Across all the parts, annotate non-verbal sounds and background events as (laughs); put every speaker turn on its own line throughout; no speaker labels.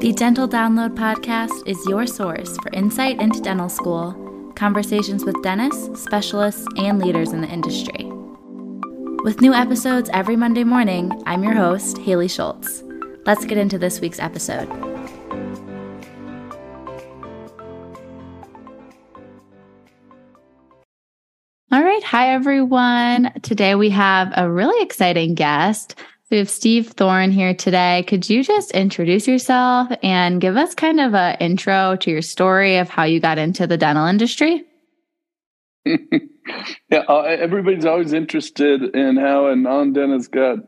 The Dental Download podcast is your source for insight into dental school, conversations with dentists, specialists, and leaders in the industry. With new episodes every Monday morning, I'm your host, Haley Schultz. Let's get into this week's episode. All right. Hi, everyone. Today we have a really exciting guest. We have Steve Thorne here today. Could you just introduce yourself and give us kind of an intro to your story of how you got into the dental industry? (laughs)
yeah, uh, everybody's always interested in how a non-dentist got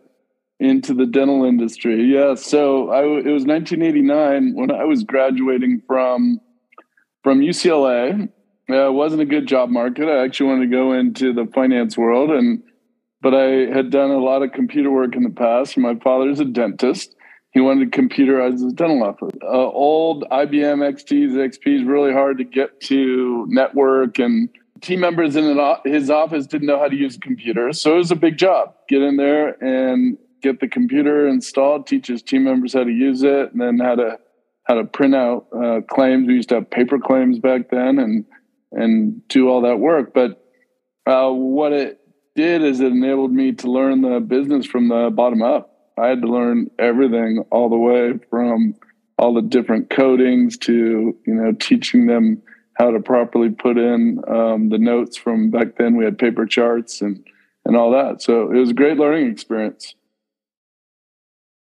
into the dental industry. Yeah, so I, it was 1989 when I was graduating from from UCLA. Uh, it wasn't a good job market. I actually wanted to go into the finance world and but I had done a lot of computer work in the past. My father's a dentist. He wanted to computerize his dental office. Uh, old IBM XTs, XPs, really hard to get to network, and team members in his office didn't know how to use a computer. So it was a big job. Get in there and get the computer installed, teach his team members how to use it, and then how to how to print out uh, claims. We used to have paper claims back then, and and do all that work. But uh, what it did is it enabled me to learn the business from the bottom up. I had to learn everything all the way from all the different codings to you know teaching them how to properly put in um, the notes from back then. We had paper charts and and all that. So it was a great learning experience.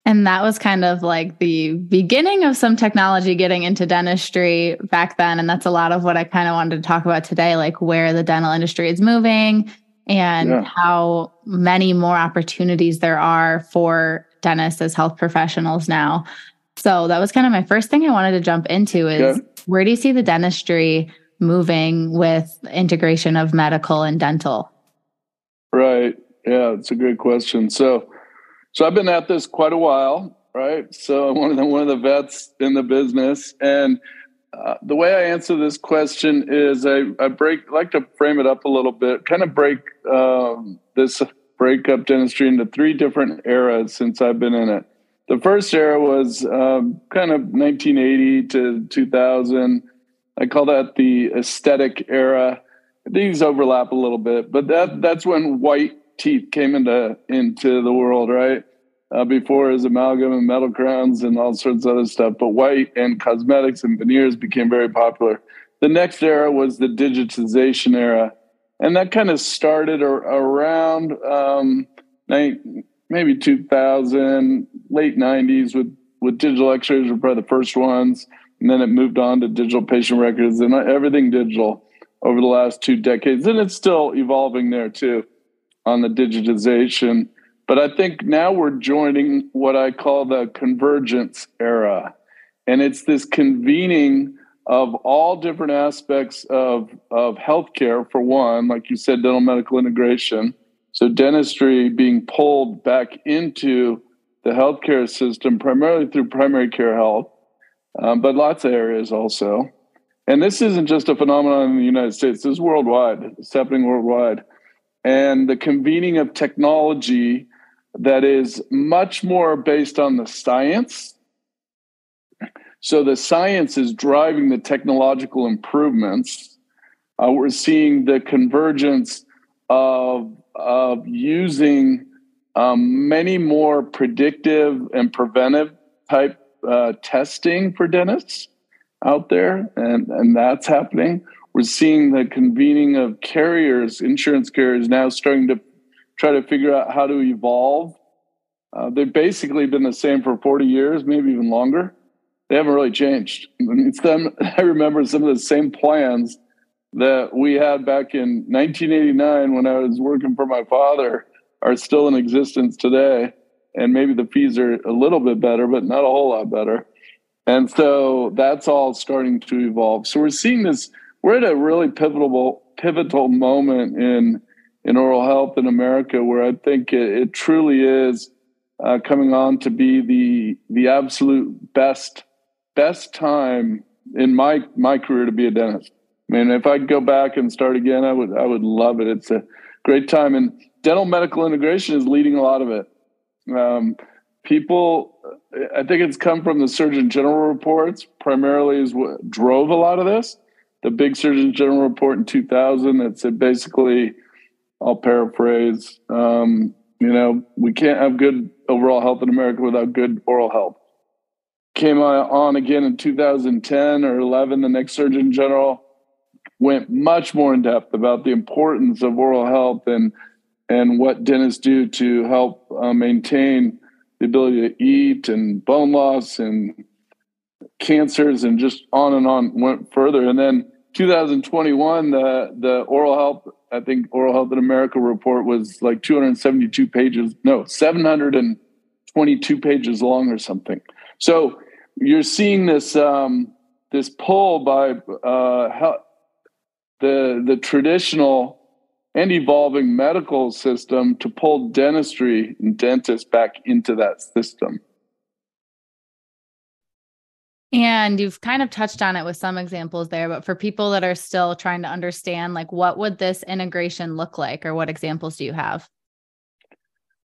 And that was kind of like the beginning of some technology getting into dentistry back then. And that's a lot of what I kind of wanted to talk about today, like where the dental industry is moving and yeah. how many more opportunities there are for dentists as health professionals now. So that was kind of my first thing I wanted to jump into is yeah. where do you see the dentistry moving with integration of medical and dental?
Right. Yeah, it's a great question. So so I've been at this quite a while, right? So I'm one of the one of the vets in the business and uh, the way I answer this question is I, I break like to frame it up a little bit, kind of break um, this breakup dentistry into three different eras since I've been in it. The first era was um, kind of 1980 to 2000. I call that the aesthetic era. These overlap a little bit, but that that's when white teeth came into into the world, right? Uh, before as amalgam and metal crowns and all sorts of other stuff. But white and cosmetics and veneers became very popular. The next era was the digitization era. And that kind of started ar- around um, maybe 2000, late 90s with, with digital x-rays were probably the first ones. And then it moved on to digital patient records and everything digital over the last two decades. And it's still evolving there too on the digitization. But I think now we're joining what I call the convergence era. And it's this convening of all different aspects of, of healthcare, for one, like you said, dental medical integration. So, dentistry being pulled back into the healthcare system, primarily through primary care health, um, but lots of areas also. And this isn't just a phenomenon in the United States, this is worldwide. It's happening worldwide. And the convening of technology that is much more based on the science. So the science is driving the technological improvements. Uh, we're seeing the convergence of, of using um, many more predictive and preventive type uh, testing for dentists out there, and, and that's happening. We're seeing the convening of carriers, insurance carriers now starting to try to figure out how to evolve. Uh, they've basically been the same for 40 years, maybe even longer. They haven't really changed. It's them. (laughs) I remember some of the same plans that we had back in 1989 when I was working for my father are still in existence today. And maybe the fees are a little bit better, but not a whole lot better. And so that's all starting to evolve. So we're seeing this. We're at a really pivotal pivotal moment in in oral health in America, where I think it, it truly is uh, coming on to be the the absolute best best time in my my career to be a dentist. I mean, if I could go back and start again, I would I would love it. It's a great time, and dental medical integration is leading a lot of it. Um, people, I think it's come from the Surgeon General reports primarily is what drove a lot of this. The big Surgeon General report in 2000 that said basically, I'll paraphrase, um, you know, we can't have good overall health in America without good oral health. Came on again in 2010 or 11, the next Surgeon General went much more in depth about the importance of oral health and and what dentists do to help uh, maintain the ability to eat and bone loss and cancers and just on and on went further and then 2021 the the oral health i think oral health in america report was like 272 pages no 722 pages long or something so you're seeing this um, this pull by uh, the the traditional and evolving medical system to pull dentistry and dentists back into that system.
And you've kind of touched on it with some examples there, but for people that are still trying to understand, like what would this integration look like, or what examples do you have?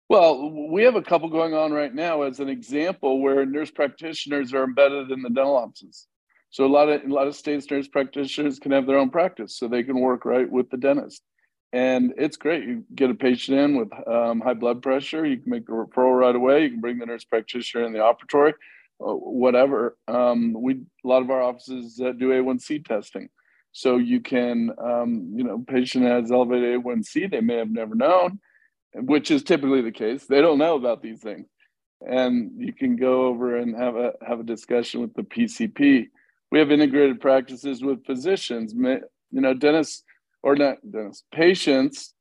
Well, we have a couple going on right now as an example where nurse practitioners are embedded in the dental offices. So a lot of a lot of states nurse practitioners can have their own practice, so they can work right with the dentist, and it's great. You get a patient in with um, high blood pressure, you can make a referral right away. You can bring the nurse practitioner in the operatory, whatever. Um, we a lot of our offices uh, do A1C testing, so you can um, you know patient has elevated A1C they may have never known, which is typically the case. They don't know about these things, and you can go over and have a have a discussion with the PCP we have integrated practices with physicians you know dentists or not dentists patients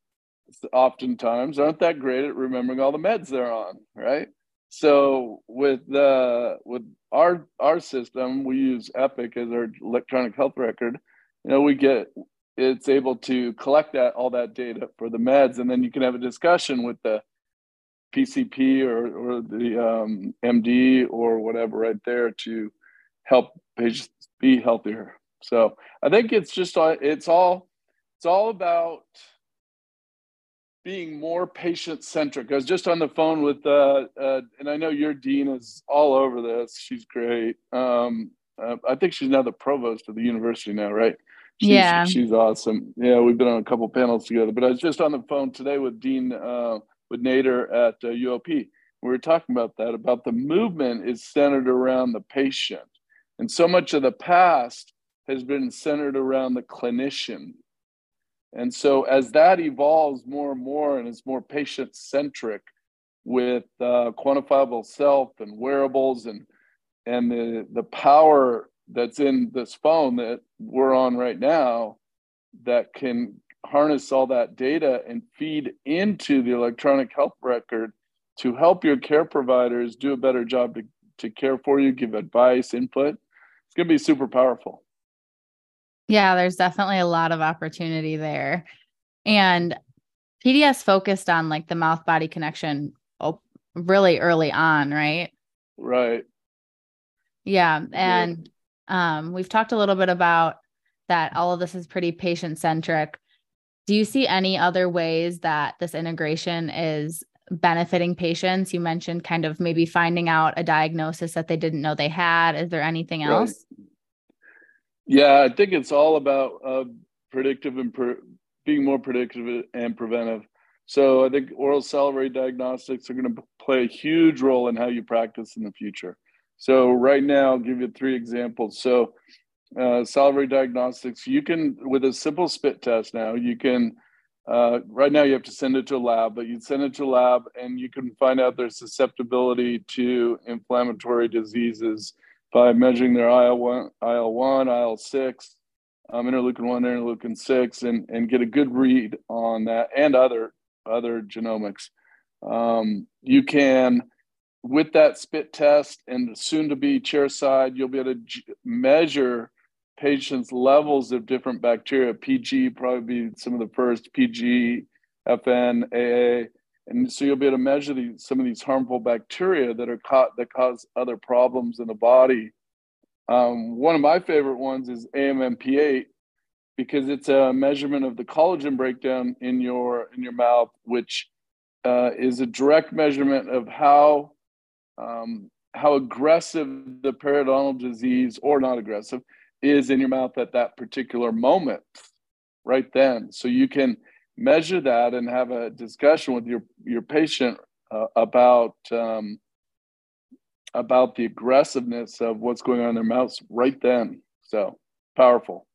oftentimes aren't that great at remembering all the meds they're on right so with the with our our system we use epic as our electronic health record you know we get it's able to collect that all that data for the meds and then you can have a discussion with the pcp or, or the um, md or whatever right there to help patients be healthier. So I think it's just it's all it's all about being more patient centric. I was just on the phone with uh, uh, and I know your dean is all over this. She's great. Um, uh, I think she's now the provost of the university now, right? She's,
yeah,
she's awesome. Yeah, we've been on a couple panels together. But I was just on the phone today with Dean uh, with Nader at UOP. Uh, we were talking about that about the movement is centered around the patient and so much of the past has been centered around the clinician. And so as that evolves more and more and is more patient centric with uh, quantifiable self and wearables and and the the power that's in this phone that we're on right now that can harness all that data and feed into the electronic health record to help your care providers do a better job to, to care for you, give advice, input, it's going to be super powerful.
Yeah, there's definitely a lot of opportunity there. And PDS focused on like the mouth body connection really early on, right?
Right.
Yeah. And yeah. um, we've talked a little bit about that all of this is pretty patient centric. Do you see any other ways that this integration is benefiting patients? You mentioned kind of maybe finding out a diagnosis that they didn't know they had. Is there anything else?
Yeah, I think it's all about uh, predictive and pre- being more predictive and preventive. So I think oral salivary diagnostics are going to play a huge role in how you practice in the future. So right now, I'll give you three examples. So uh, salivary diagnostics, you can with a simple spit test now, you can uh, right now, you have to send it to a lab, but you send it to a lab and you can find out their susceptibility to inflammatory diseases by measuring their IL 1, IL 1 IL 6, um, interleukin 1, interleukin 6, and, and get a good read on that and other, other genomics. Um, you can, with that spit test and soon to be chairside, you'll be able to measure patients' levels of different bacteria. PG probably be some of the first PG, FN, AA, and so you'll be able to measure some of these harmful bacteria that are caught that cause other problems in the body. Um, one of my favorite ones is AMMP8 because it's a measurement of the collagen breakdown in your in your mouth, which uh, is a direct measurement of how um, how aggressive the periodontal disease or not aggressive is in your mouth at that particular moment right then so you can measure that and have a discussion with your your patient uh, about um, about the aggressiveness of what's going on in their mouths right then. So powerful.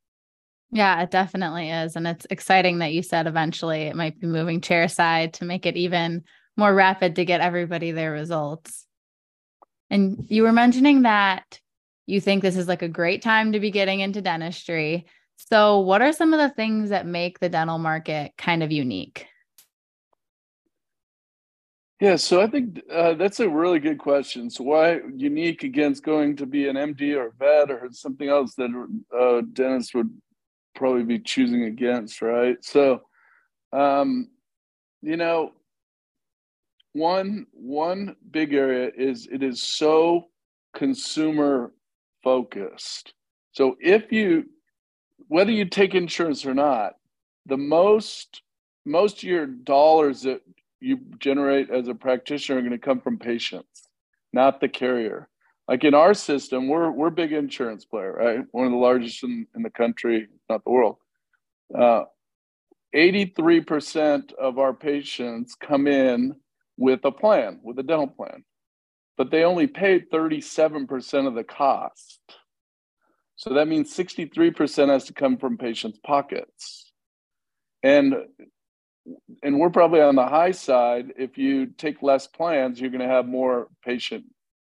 Yeah it definitely is and it's exciting that you said eventually it might be moving chair side to make it even more rapid to get everybody their results. And you were mentioning that you think this is like a great time to be getting into dentistry so, what are some of the things that make the dental market kind of unique?
Yeah, so I think uh, that's a really good question. So, why unique against going to be an MD or a vet or something else that uh, dentists would probably be choosing against, right? So, um, you know, one one big area is it is so consumer focused. So, if you whether you take insurance or not, the most most of your dollars that you generate as a practitioner are going to come from patients, not the carrier. Like in our system, we're we're big insurance player, right? One of the largest in, in the country, not the world. Uh, 83% of our patients come in with a plan, with a dental plan, but they only pay 37% of the cost. So that means 63% has to come from patients' pockets. And and we're probably on the high side. If you take less plans, you're going to have more patient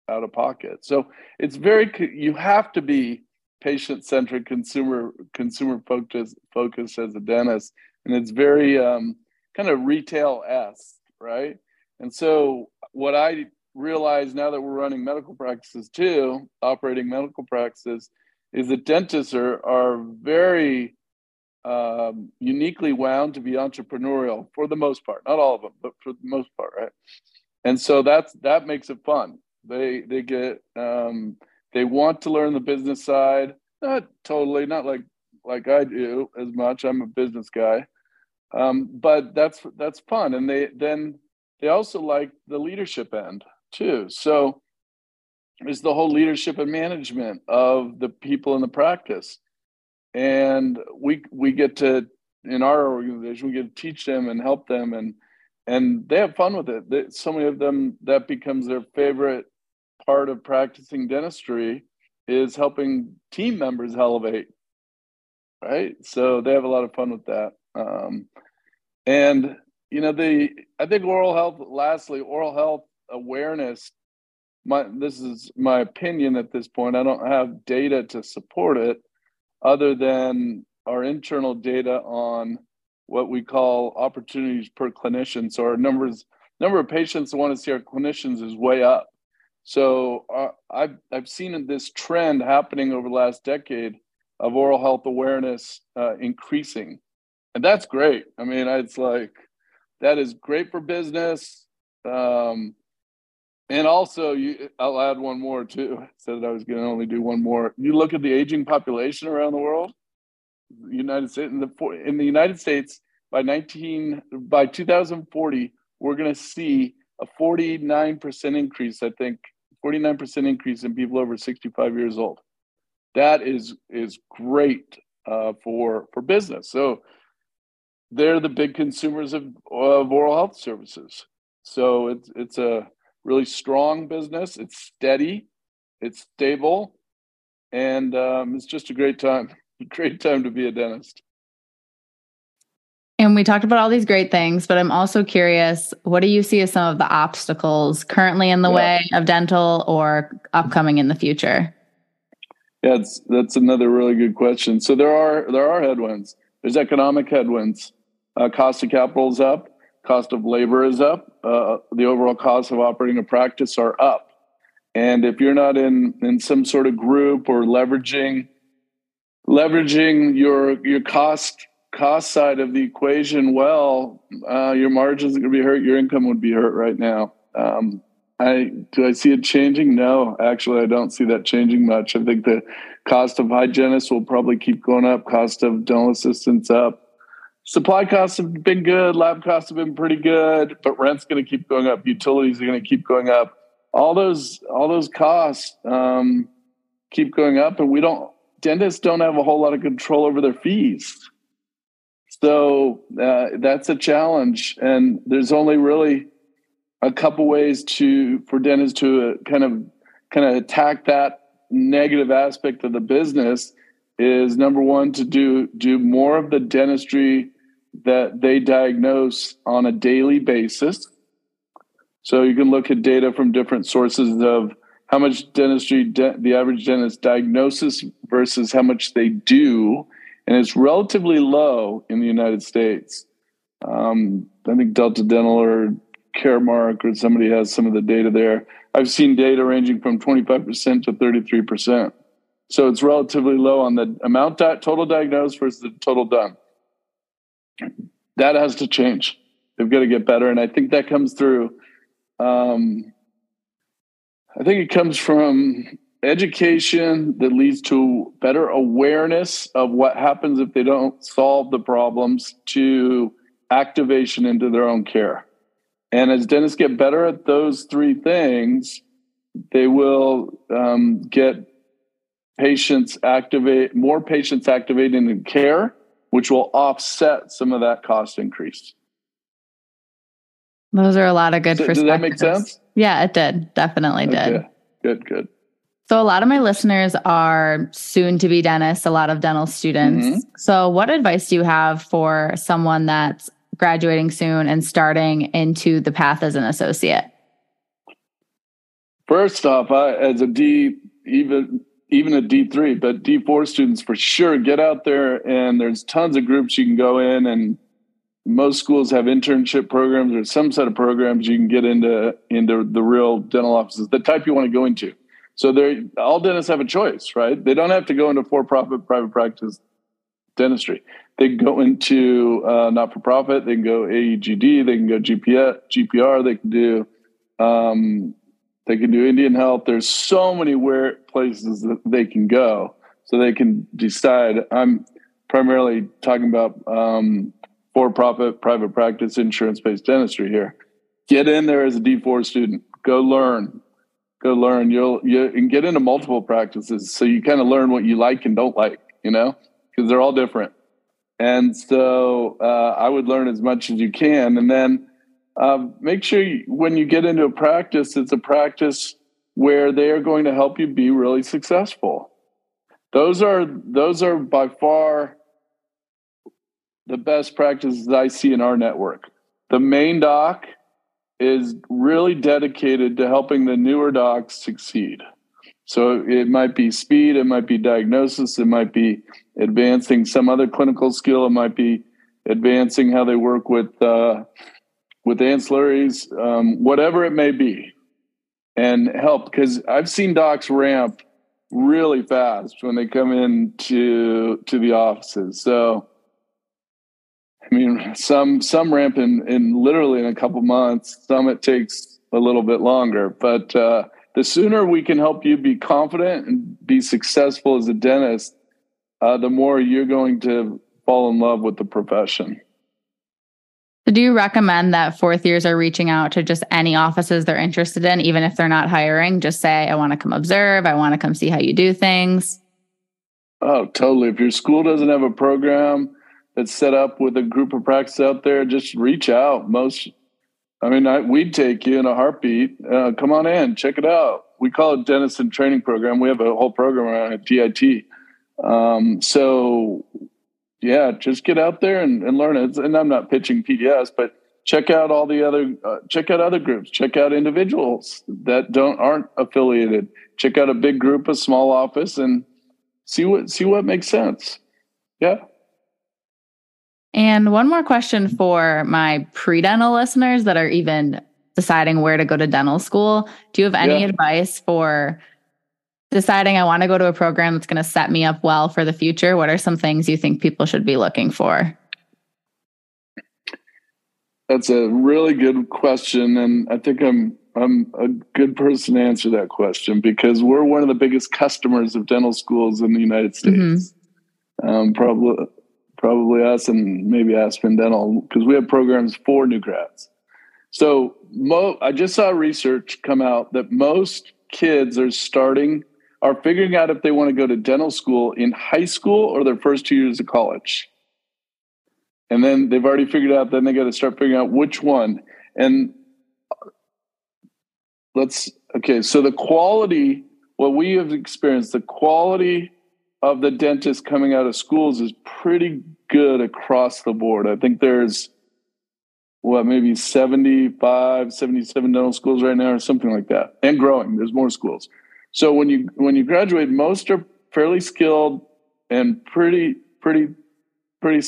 out of pocket. So it's very you have to be patient centric, consumer consumer focused focused as a dentist, and it's very um, kind of retail s right? And so what I realize now that we're running medical practices too, operating medical practices, is that dentists are, are very um, uniquely wound to be entrepreneurial for the most part, not all of them, but for the most part, right? And so that's that makes it fun. They they get um, they want to learn the business side, not totally, not like like I do as much. I'm a business guy, um, but that's that's fun, and they then they also like the leadership end too. So is the whole leadership and management of the people in the practice. And we we get to in our organization we get to teach them and help them and and they have fun with it. They, so many of them that becomes their favorite part of practicing dentistry is helping team members elevate right? So they have a lot of fun with that. Um, and you know the i think oral health lastly oral health awareness my this is my opinion at this point. I don't have data to support it other than our internal data on what we call opportunities per clinician. So our numbers number of patients that want to see our clinicians is way up. So uh, I've I've seen this trend happening over the last decade of oral health awareness uh, increasing, and that's great. I mean, it's like that is great for business. Um, and also, you, I'll add one more too. I said that I was going to only do one more. You look at the aging population around the world. The United States in the in the United States by 19 by 2040, we're going to see a 49 percent increase. I think 49 percent increase in people over 65 years old. That is is great uh, for for business. So they're the big consumers of, of oral health services. So it's it's a really strong business. It's steady, it's stable, and um, it's just a great time. (laughs) Great time to be a dentist.
And we talked about all these great things, but I'm also curious what do you see as some of the obstacles currently in the yeah. way of dental or upcoming in the future?
Yeah, that's that's another really good question. So there are there are headwinds. There's economic headwinds. Uh, cost of capital is up cost of labor is up, uh, the overall cost of operating a practice are up. And if you're not in in some sort of group or leveraging leveraging your your cost cost side of the equation well, uh, your margins are going to be hurt. Your income would be hurt right now. Um, I do I see it changing? No, actually, I don't see that changing much. I think the cost of hygienists will probably keep going up. Cost of dental assistants up supply costs have been good, lab costs have been pretty good, but rent's going to keep going up, utilities are going to keep going up. all those all those costs um, keep going up, and we don't dentists don't have a whole lot of control over their fees. So uh, that's a challenge, and there's only really a couple ways to for dentists to kind of kind of attack that negative aspect of the business. Is number one to do do more of the dentistry that they diagnose on a daily basis. So you can look at data from different sources of how much dentistry de- the average dentist diagnoses versus how much they do, and it's relatively low in the United States. Um, I think Delta Dental or Caremark or somebody has some of the data there. I've seen data ranging from 25% to 33%. So it's relatively low on the amount that total diagnosed versus the total done. That has to change. They've got to get better. And I think that comes through um, I think it comes from education that leads to better awareness of what happens if they don't solve the problems to activation into their own care. And as dentists get better at those three things, they will um, get patients activate more patients activating in care, which will offset some of that cost increase.
Those are a lot of good so, perspectives.
That make sense?
Yeah, it did. Definitely okay. did.
Good, good.
So, a lot of my listeners are soon to be dentists, a lot of dental students. Mm-hmm. So, what advice do you have for someone that's graduating soon and starting into the path as an associate?
First off, I, as a D, even even a D three, but D four students for sure, get out there and there's tons of groups you can go in and most schools have internship programs or some set of programs you can get into into the real dental offices, the type you want to go into. So they all dentists have a choice, right? They don't have to go into for-profit private practice dentistry. They can go into uh, not-for-profit. They can go AEGD. They can go GPR. They can do um, they can do Indian Health. There's so many where places that they can go, so they can decide. I'm primarily talking about um, for profit private practice insurance based dentistry here. Get in there as a D4 student. Go learn. Go learn. You'll you and get into multiple practices so you kind of learn what you like and don't like, you know, because they're all different. And so uh, I would learn as much as you can. And then uh, make sure you, when you get into a practice, it's a practice where they are going to help you be really successful. Those are those are by far the best practices I see in our network. The main doc is really dedicated to helping the newer docs succeed. So it might be speed, it might be diagnosis, it might be advancing some other clinical skill, it might be advancing how they work with uh, with ancillaries, um, whatever it may be, and help. Because I've seen docs ramp really fast when they come into to the offices. So I mean, some some ramp in, in literally in a couple months. Some it takes a little bit longer. But uh, the sooner we can help you be confident and be successful as a dentist, uh, the more you're going to fall in love with the profession.
So do you recommend that fourth years are reaching out to just any offices they're interested in, even if they're not hiring? Just say, I want to come observe, I want to come see how you do things.
Oh, totally. If your school doesn't have a program, that's set up with a group of practice out there, just reach out. Most, I mean, I, we'd take you in a heartbeat. Uh, come on in, check it out. We call it Dentist Training Program. We have a whole program around it, DIT. Um, so, yeah, just get out there and, and learn it. And I'm not pitching PDS, but check out all the other uh, check out other groups check out individuals that don't aren't affiliated check out a big group a small office and see what see what makes sense yeah
and one more question for my pre dental listeners that are even deciding where to go to dental school. Do you have any yeah. advice for deciding I want to go to a program that's going to set me up well for the future? What are some things you think people should be looking for?
That's a really good question. And I think I'm I'm a good person to answer that question because we're one of the biggest customers of dental schools in the United States. Mm-hmm. Um, probably probably us and maybe Aspen Dental because we have programs for new grads. So mo- I just saw research come out that most kids are starting are figuring out if they want to go to dental school in high school or their first two years of college. And then they've already figured out, then they got to start figuring out which one. And let's, okay, so the quality, what we have experienced, the quality of the dentists coming out of schools is pretty good across the board. I think there's, what, maybe 75, 77 dental schools right now or something like that, and growing. There's more schools. So when you when you graduate, most are fairly skilled and pretty pretty pretty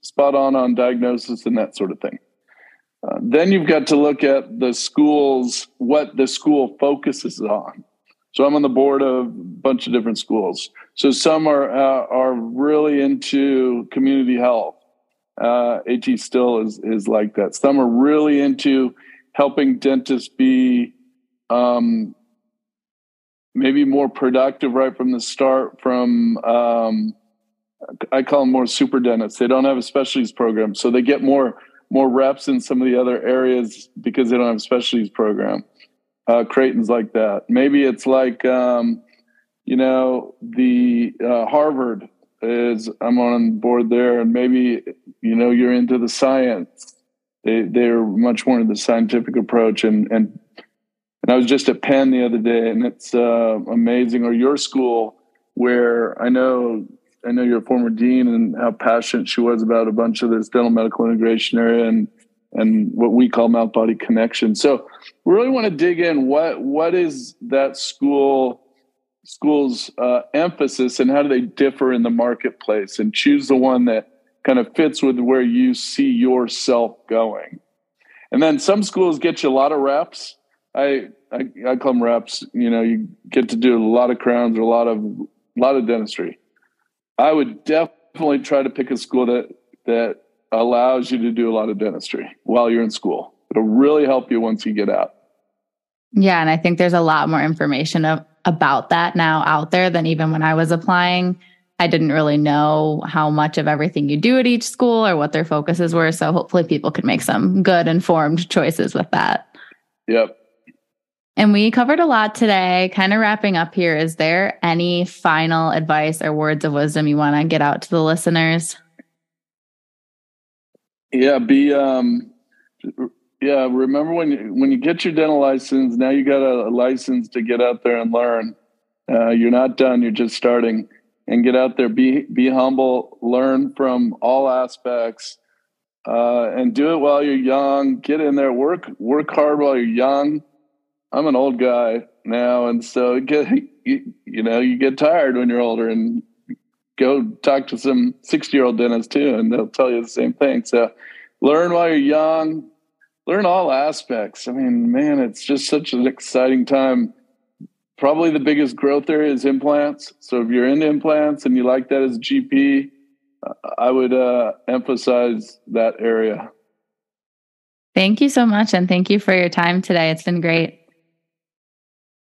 spot on on diagnosis and that sort of thing. Uh, then you've got to look at the schools, what the school focuses on. So I'm on the board of a bunch of different schools. So some are uh, are really into community health. Uh, AT Still is is like that. Some are really into helping dentists be um, maybe more productive right from the start from um, i call them more super dentists. They don't have a specialties program so they get more more reps in some of the other areas because they don't have a specialties program uh, creighton's like that. Maybe it's like um, you know the uh, harvard is i'm on board there and maybe you know you're into the science. They they're much more into the scientific approach and and and I was just at Penn the other day, and it's uh, amazing. Or your school, where I know I know you're a former dean, and how passionate she was about a bunch of this dental medical integration area and and what we call mouth body connection. So we really want to dig in. What what is that school? school's uh, emphasis and how do they differ in the marketplace and choose the one that kind of fits with where you see yourself going and then some schools get you a lot of reps I, I, I call them reps. You know, you get to do a lot of crowns or a lot of a lot of dentistry. I would definitely try to pick a school that that allows you to do a lot of dentistry while you're in school. It'll really help you once you get out.
Yeah, and I think there's a lot more information of, about that now out there than even when I was applying. I didn't really know how much of everything you do at each school or what their focuses were. So hopefully people can make some good informed choices with that.
Yep.
And we covered a lot today. Kind of wrapping up here, is there any final advice or words of wisdom you want to get out to the listeners?
Yeah, be um yeah, remember when you, when you get your dental license, now you got a, license to get out there and learn. Uh, you're not done, you're just starting and get out there be be humble, learn from all aspects. Uh, and do it while you're young. Get in there, work work hard while you're young I'm an old guy now, and so get (laughs) you, you know you get tired when you're older, and go talk to some 60 year old dentists too, and they'll tell you the same thing. So learn while you're young, learn all aspects. I mean, man, it's just such an exciting time. Probably the biggest growth area is implants. So if you're into implants and you like that as a GP, I would uh, emphasize that area.
Thank you so much. And thank you for your time today. It's been great.